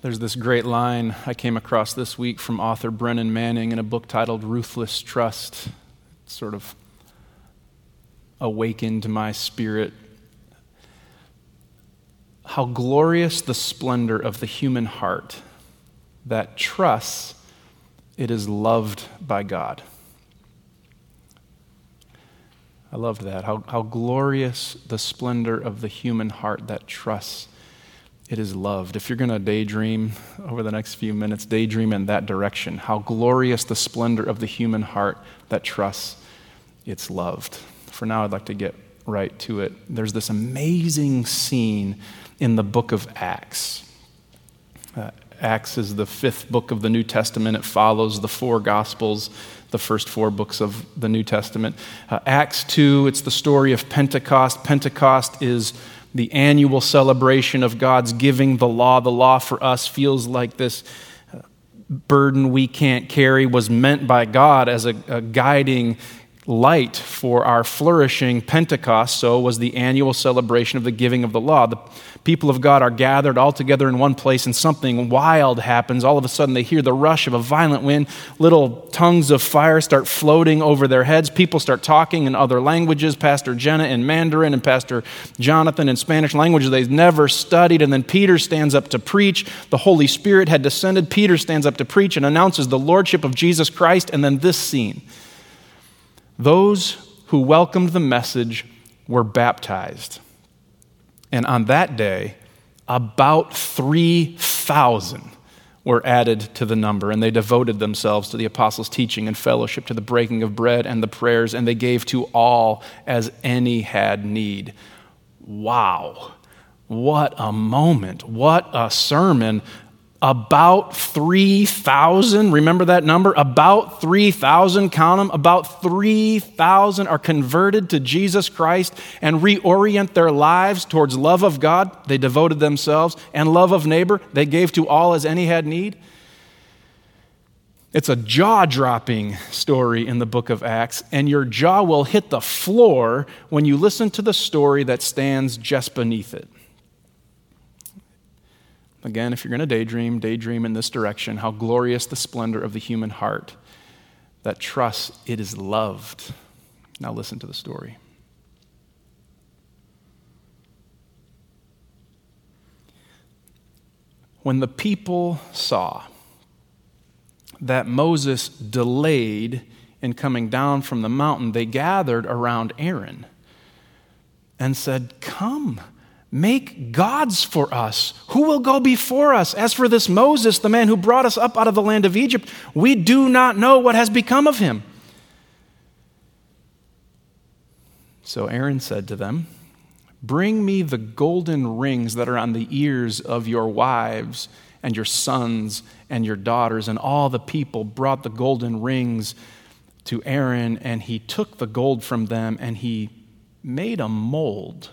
There's this great line I came across this week from author Brennan Manning in a book titled Ruthless Trust. It sort of awakened my spirit. How glorious the splendor of the human heart that trusts it is loved by God. I loved that. How, how glorious the splendor of the human heart that trusts it is loved. If you're going to daydream over the next few minutes, daydream in that direction. How glorious the splendor of the human heart that trusts it's loved. For now, I'd like to get right to it. There's this amazing scene in the book of Acts. Uh, Acts is the fifth book of the New Testament. It follows the four Gospels, the first four books of the New Testament. Uh, Acts 2, it's the story of Pentecost. Pentecost is the annual celebration of God's giving the law. The law for us feels like this uh, burden we can't carry, was meant by God as a, a guiding light for our flourishing. Pentecost, so, was the annual celebration of the giving of the law. The people of God are gathered all together in one place, and something wild happens. All of a sudden, they hear the rush of a violent wind. Little tongues of fire start floating over their heads. People start talking in other languages. Pastor Jenna in Mandarin, and Pastor Jonathan in Spanish languages they've never studied. And then Peter stands up to preach. The Holy Spirit had descended. Peter stands up to preach and announces the Lordship of Jesus Christ. And then this scene. Those who welcomed the message were baptized. And on that day, about 3,000 were added to the number, and they devoted themselves to the apostles' teaching and fellowship, to the breaking of bread and the prayers, and they gave to all as any had need. Wow. What a moment. What a sermon about 3,000, remember that number? About 3,000, count them, about 3,000 are converted to Jesus Christ and reorient their lives towards love of God. They devoted themselves, and love of neighbor, they gave to all as any had need. It's a jaw dropping story in the book of Acts, and your jaw will hit the floor when you listen to the story that stands just beneath it. Again, if you're going to daydream, daydream in this direction. How glorious the splendor of the human heart that trusts it is loved. Now, listen to the story. When the people saw that Moses delayed in coming down from the mountain, they gathered around Aaron and said, Come Make gods for us. Who will go before us? As for this Moses, the man who brought us up out of the land of Egypt, we do not know what has become of him. So Aaron said to them, Bring me the golden rings that are on the ears of your wives and your sons and your daughters. And all the people brought the golden rings to Aaron, and he took the gold from them and he made a mold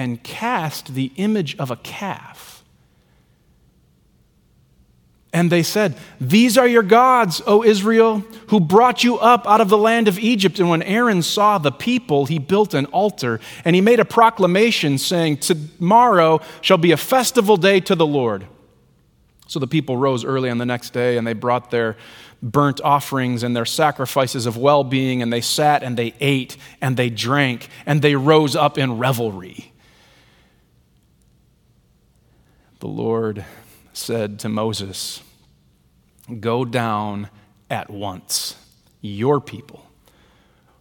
and cast the image of a calf. And they said, These are your gods, O Israel, who brought you up out of the land of Egypt. And when Aaron saw the people, he built an altar and he made a proclamation saying, Tomorrow shall be a festival day to the Lord. So the people rose early on the next day and they brought their burnt offerings and their sacrifices of well being, and they sat and they ate and they drank and they rose up in revelry. The Lord said to Moses, Go down at once, your people,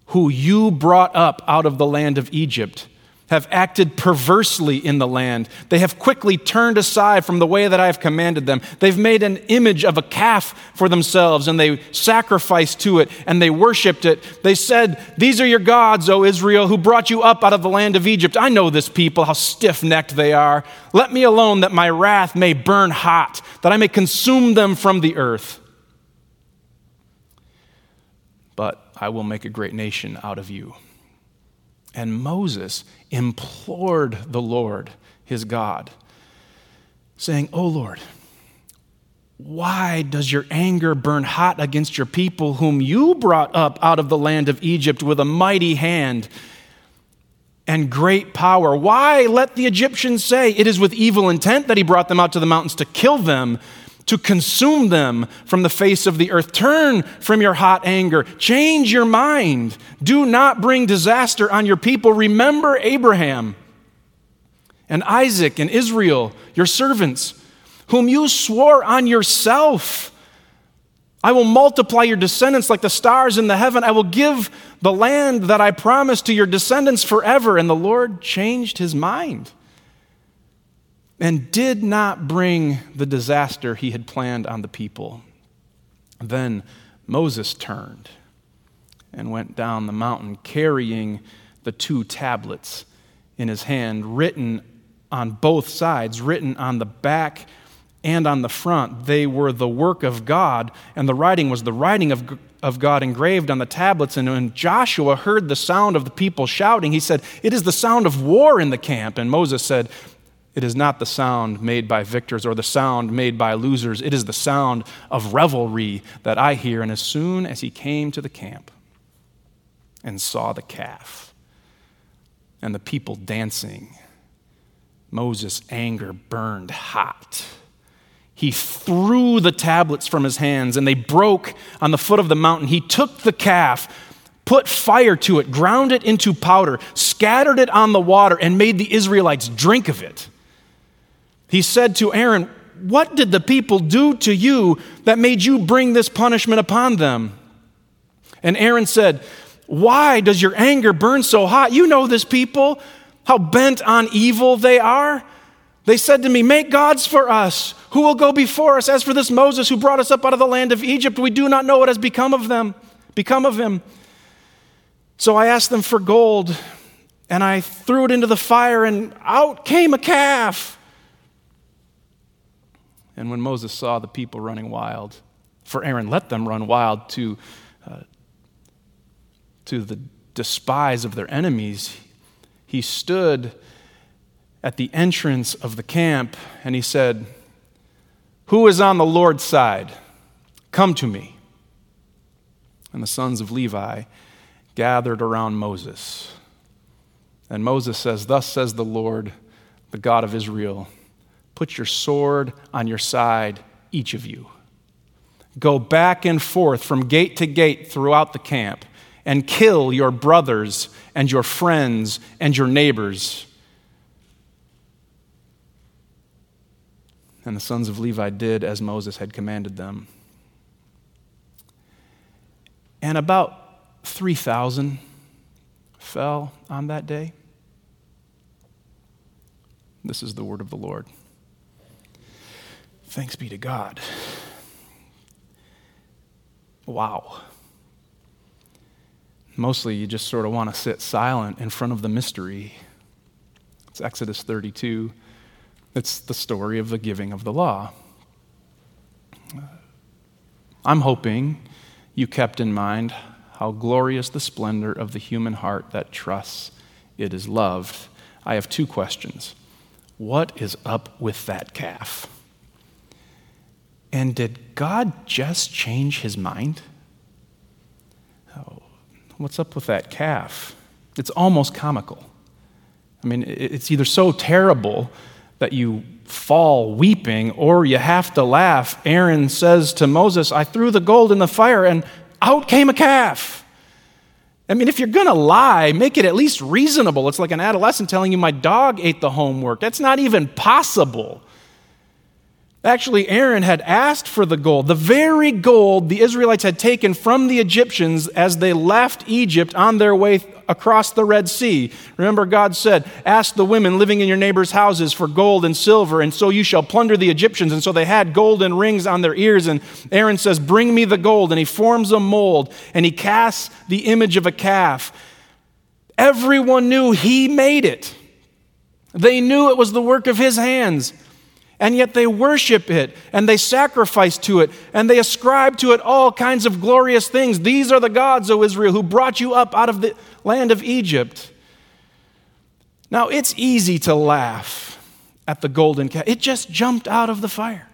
who you brought up out of the land of Egypt have acted perversely in the land. They have quickly turned aside from the way that I have commanded them. They've made an image of a calf for themselves and they sacrificed to it and they worshiped it. They said, These are your gods, O Israel, who brought you up out of the land of Egypt. I know this people, how stiff necked they are. Let me alone that my wrath may burn hot, that I may consume them from the earth. But I will make a great nation out of you. And Moses implored the Lord, his God, saying, Oh Lord, why does your anger burn hot against your people, whom you brought up out of the land of Egypt with a mighty hand? and great power. Why let the Egyptians say it is with evil intent that he brought them out to the mountains to kill them, to consume them from the face of the earth? Turn from your hot anger, change your mind. Do not bring disaster on your people. Remember Abraham and Isaac and Israel, your servants, whom you swore on yourself I will multiply your descendants like the stars in the heaven. I will give the land that I promised to your descendants forever. And the Lord changed his mind and did not bring the disaster he had planned on the people. Then Moses turned and went down the mountain carrying the two tablets in his hand, written on both sides, written on the back and on the front. They were the work of God, and the writing was the writing of, of God engraved on the tablets. And when Joshua heard the sound of the people shouting, he said, It is the sound of war in the camp. And Moses said, It is not the sound made by victors or the sound made by losers. It is the sound of revelry that I hear. And as soon as he came to the camp and saw the calf and the people dancing, Moses' anger burned hot he threw the tablets from his hands and they broke on the foot of the mountain. He took the calf, put fire to it, ground it into powder, scattered it on the water, and made the Israelites drink of it. He said to Aaron, What did the people do to you that made you bring this punishment upon them? And Aaron said, Why does your anger burn so hot? You know this people, how bent on evil they are. They said to me, Make gods for us who will go before us? As for this Moses who brought us up out of the land of Egypt, we do not know what has become of them, become of him. So I asked them for gold, and I threw it into the fire, and out came a calf. And when Moses saw the people running wild, for Aaron let them run wild to, uh, to the despise of their enemies, he stood at the entrance of the camp and he said, who is on the Lord's side? Come to me. And the sons of Levi gathered around Moses. And Moses says, Thus says the Lord, the God of Israel Put your sword on your side, each of you. Go back and forth from gate to gate throughout the camp and kill your brothers and your friends and your neighbors And the sons of Levi did as Moses had commanded them. And about 3,000 fell on that day. This is the word of the Lord. Thanks be to God. Wow. Mostly you just sort of want to sit silent in front of the mystery. It's Exodus 32 it's the story of the giving of the law. Uh, I'm hoping you kept in mind how glorious the splendor of the human heart that trusts it is loved. I have two questions. What is up with that calf? And did God just change his mind? Oh, what's up with that calf? It's almost comical. I mean, it's either so terrible that you fall weeping or you have to laugh. Aaron says to Moses, I threw the gold in the fire and out came a calf. I mean, if you're going to lie, make it at least reasonable. It's like an adolescent telling you, My dog ate the homework. That's not even possible. Actually, Aaron had asked for the gold, the very gold the Israelites had taken from the Egyptians as they left Egypt on their way across the Red Sea. Remember, God said, Ask the women living in your neighbor's houses for gold and silver, and so you shall plunder the Egyptians. And so they had golden rings on their ears. And Aaron says, Bring me the gold. And he forms a mold and he casts the image of a calf. Everyone knew he made it, they knew it was the work of his hands and yet they worship it and they sacrifice to it and they ascribe to it all kinds of glorious things. These are the gods, O Israel, who brought you up out of the land of Egypt. Now, it's easy to laugh at the golden calf, it just jumped out of the fire.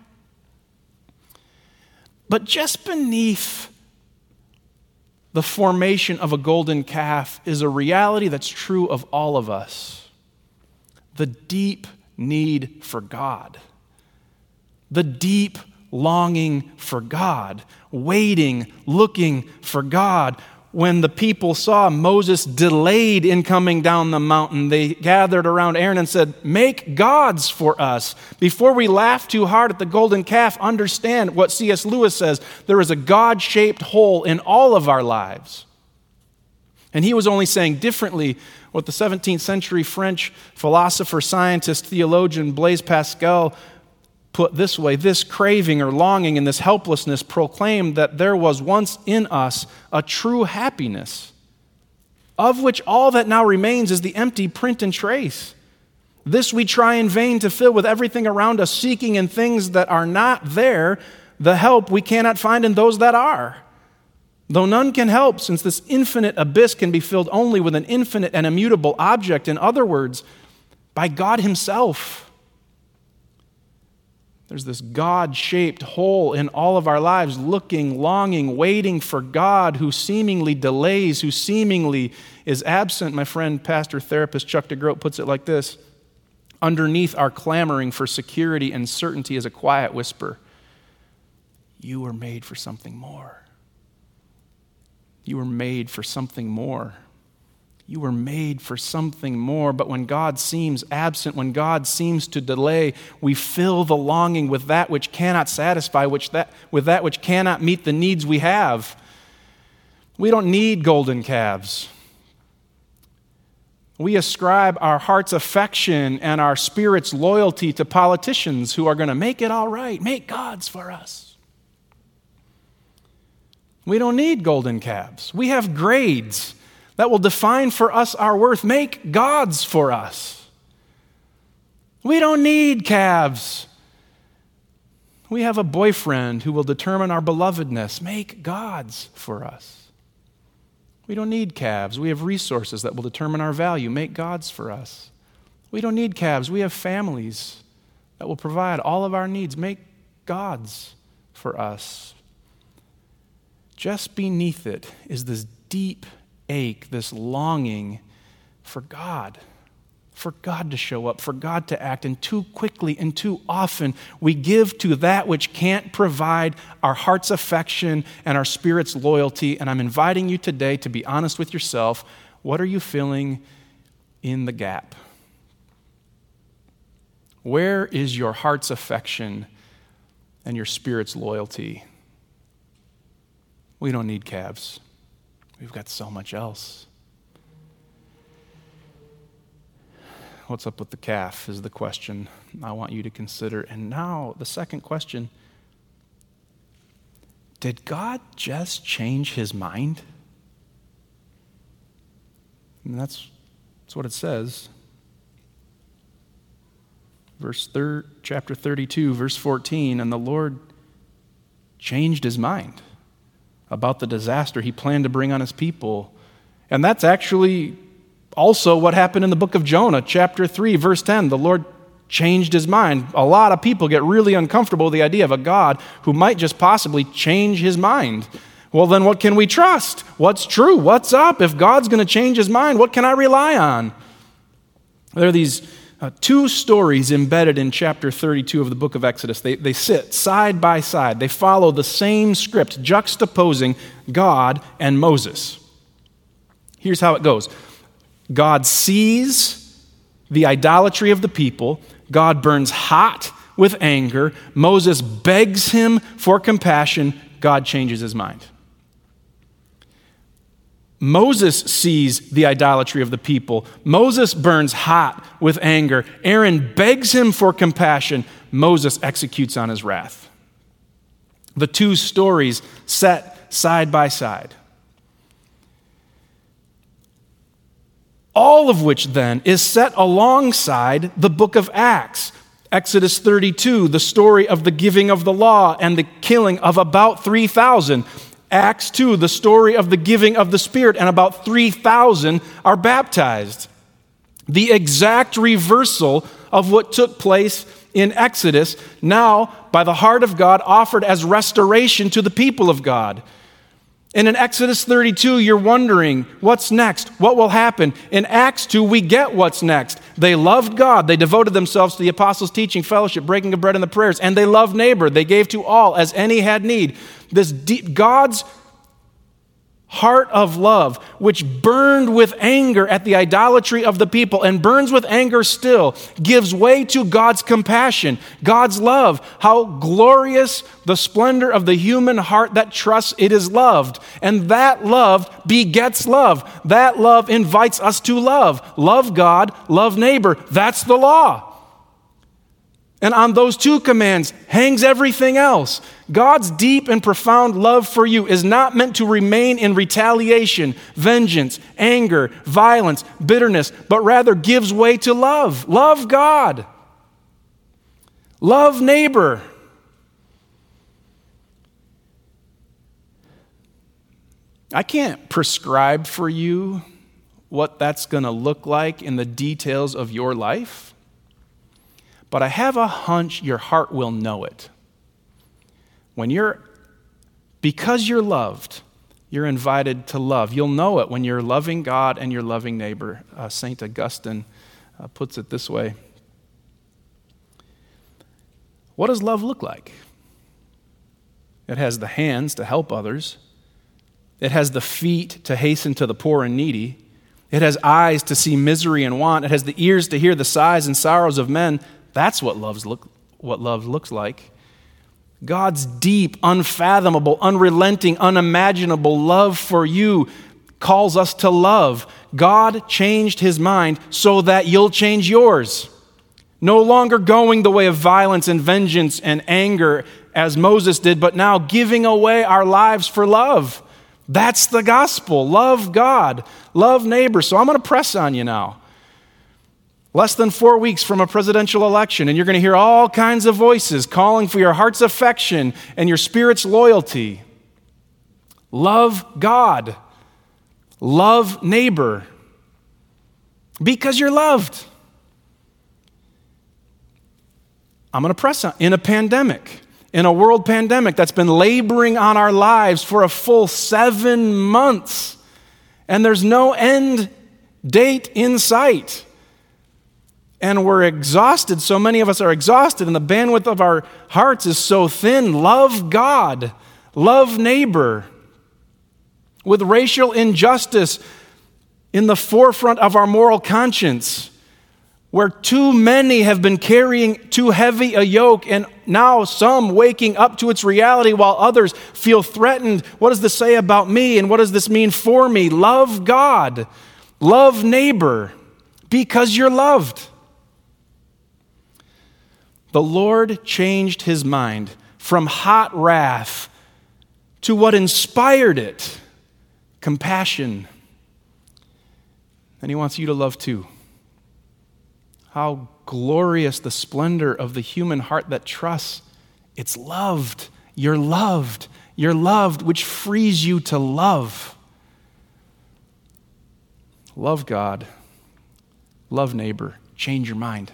But just beneath the formation of a golden calf is a reality that's true of all of us. The deep need for God, the deep longing for God, waiting, looking for God, when the people saw Moses delayed in coming down the mountain, they gathered around Aaron and said, Make gods for us. Before we laugh too hard at the golden calf, understand what C.S. Lewis says there is a God shaped hole in all of our lives. And he was only saying differently what the 17th century French philosopher, scientist, theologian Blaise Pascal put this way this craving or longing and this helplessness proclaimed that there was once in us a true happiness, of which all that now remains is the empty print and trace. This we try in vain to fill with everything around us, seeking in things that are not there the help we cannot find in those that are. Though none can help, since this infinite abyss can be filled only with an infinite and immutable object, in other words, by God Himself. There's this God shaped hole in all of our lives, looking, longing, waiting for God who seemingly delays, who seemingly is absent. My friend, pastor, therapist Chuck DeGroat puts it like this Underneath our clamoring for security and certainty is a quiet whisper You were made for something more. You were made for something more. You were made for something more, but when God seems absent, when God seems to delay, we fill the longing with that which cannot satisfy, which that, with that which cannot meet the needs we have. We don't need golden calves. We ascribe our heart's affection and our spirit's loyalty to politicians who are going to make it all right, make gods for us. We don't need golden calves. We have grades that will define for us our worth. Make gods for us. We don't need calves. We have a boyfriend who will determine our belovedness. Make gods for us. We don't need calves. We have resources that will determine our value. Make gods for us. We don't need calves. We have families that will provide all of our needs. Make gods for us. Just beneath it is this deep ache, this longing for God, for God to show up, for God to act. And too quickly and too often, we give to that which can't provide our heart's affection and our spirit's loyalty. And I'm inviting you today to be honest with yourself. What are you feeling in the gap? Where is your heart's affection and your spirit's loyalty? We don't need calves. We've got so much else. What's up with the calf is the question I want you to consider. And now, the second question Did God just change his mind? And that's, that's what it says. Verse thir- chapter 32, verse 14, and the Lord changed his mind about the disaster he planned to bring on his people. And that's actually also what happened in the book of Jonah, chapter 3, verse 10. The Lord changed his mind. A lot of people get really uncomfortable with the idea of a God who might just possibly change his mind. Well, then what can we trust? What's true? What's up? If God's going to change his mind, what can I rely on? There are these uh, two stories embedded in chapter 32 of the book of Exodus. They, they sit side by side, they follow the same script, juxtaposing God and Moses. Here's how it goes God sees the idolatry of the people, God burns hot with anger, Moses begs him for compassion, God changes his mind. Moses sees the idolatry of the people. Moses burns hot with anger. Aaron begs him for compassion. Moses executes on his wrath. The two stories set side by side. All of which then is set alongside the book of Acts. Exodus 32, the story of the giving of the law and the killing of about 3,000. Acts 2, the story of the giving of the Spirit, and about 3,000 are baptized. The exact reversal of what took place in Exodus, now by the heart of God offered as restoration to the people of God. And in Exodus 32, you're wondering, what's next? What will happen? In Acts 2, we get what's next. They loved God. They devoted themselves to the apostles' teaching, fellowship, breaking of bread, and the prayers. And they loved neighbor. They gave to all as any had need. This deep, God's heart of love, which burned with anger at the idolatry of the people and burns with anger still, gives way to God's compassion, God's love. How glorious the splendor of the human heart that trusts it is loved. And that love begets love. That love invites us to love. Love God, love neighbor. That's the law. And on those two commands hangs everything else. God's deep and profound love for you is not meant to remain in retaliation, vengeance, anger, violence, bitterness, but rather gives way to love. Love God. Love neighbor. I can't prescribe for you what that's going to look like in the details of your life but I have a hunch your heart will know it. When you're, because you're loved, you're invited to love. You'll know it when you're loving God and you're loving neighbor. Uh, St. Augustine uh, puts it this way What does love look like? It has the hands to help others, it has the feet to hasten to the poor and needy. It has eyes to see misery and want. It has the ears to hear the sighs and sorrows of men. That's what, love's look, what love looks like. God's deep, unfathomable, unrelenting, unimaginable love for you calls us to love. God changed his mind so that you'll change yours. No longer going the way of violence and vengeance and anger as Moses did, but now giving away our lives for love. That's the gospel. Love God, love neighbor. So I'm going to press on you now less than four weeks from a presidential election, and you're going to hear all kinds of voices calling for your heart's affection and your spirit's loyalty. Love God, love neighbor, because you're loved. I'm going to press on. In a pandemic, in a world pandemic that's been laboring on our lives for a full seven months, and there's no end date in sight and we're exhausted. So many of us are exhausted, and the bandwidth of our hearts is so thin. Love God, love neighbor. With racial injustice in the forefront of our moral conscience, where too many have been carrying too heavy a yoke, and now some waking up to its reality while others feel threatened. What does this say about me, and what does this mean for me? Love God, love neighbor, because you're loved the Lord changed his mind from hot wrath to what inspired it compassion. And he wants you to love too. How glorious the splendor of the human heart that trusts. It's loved. You're loved. You're loved, which frees you to love. Love God. Love neighbor. Change your mind.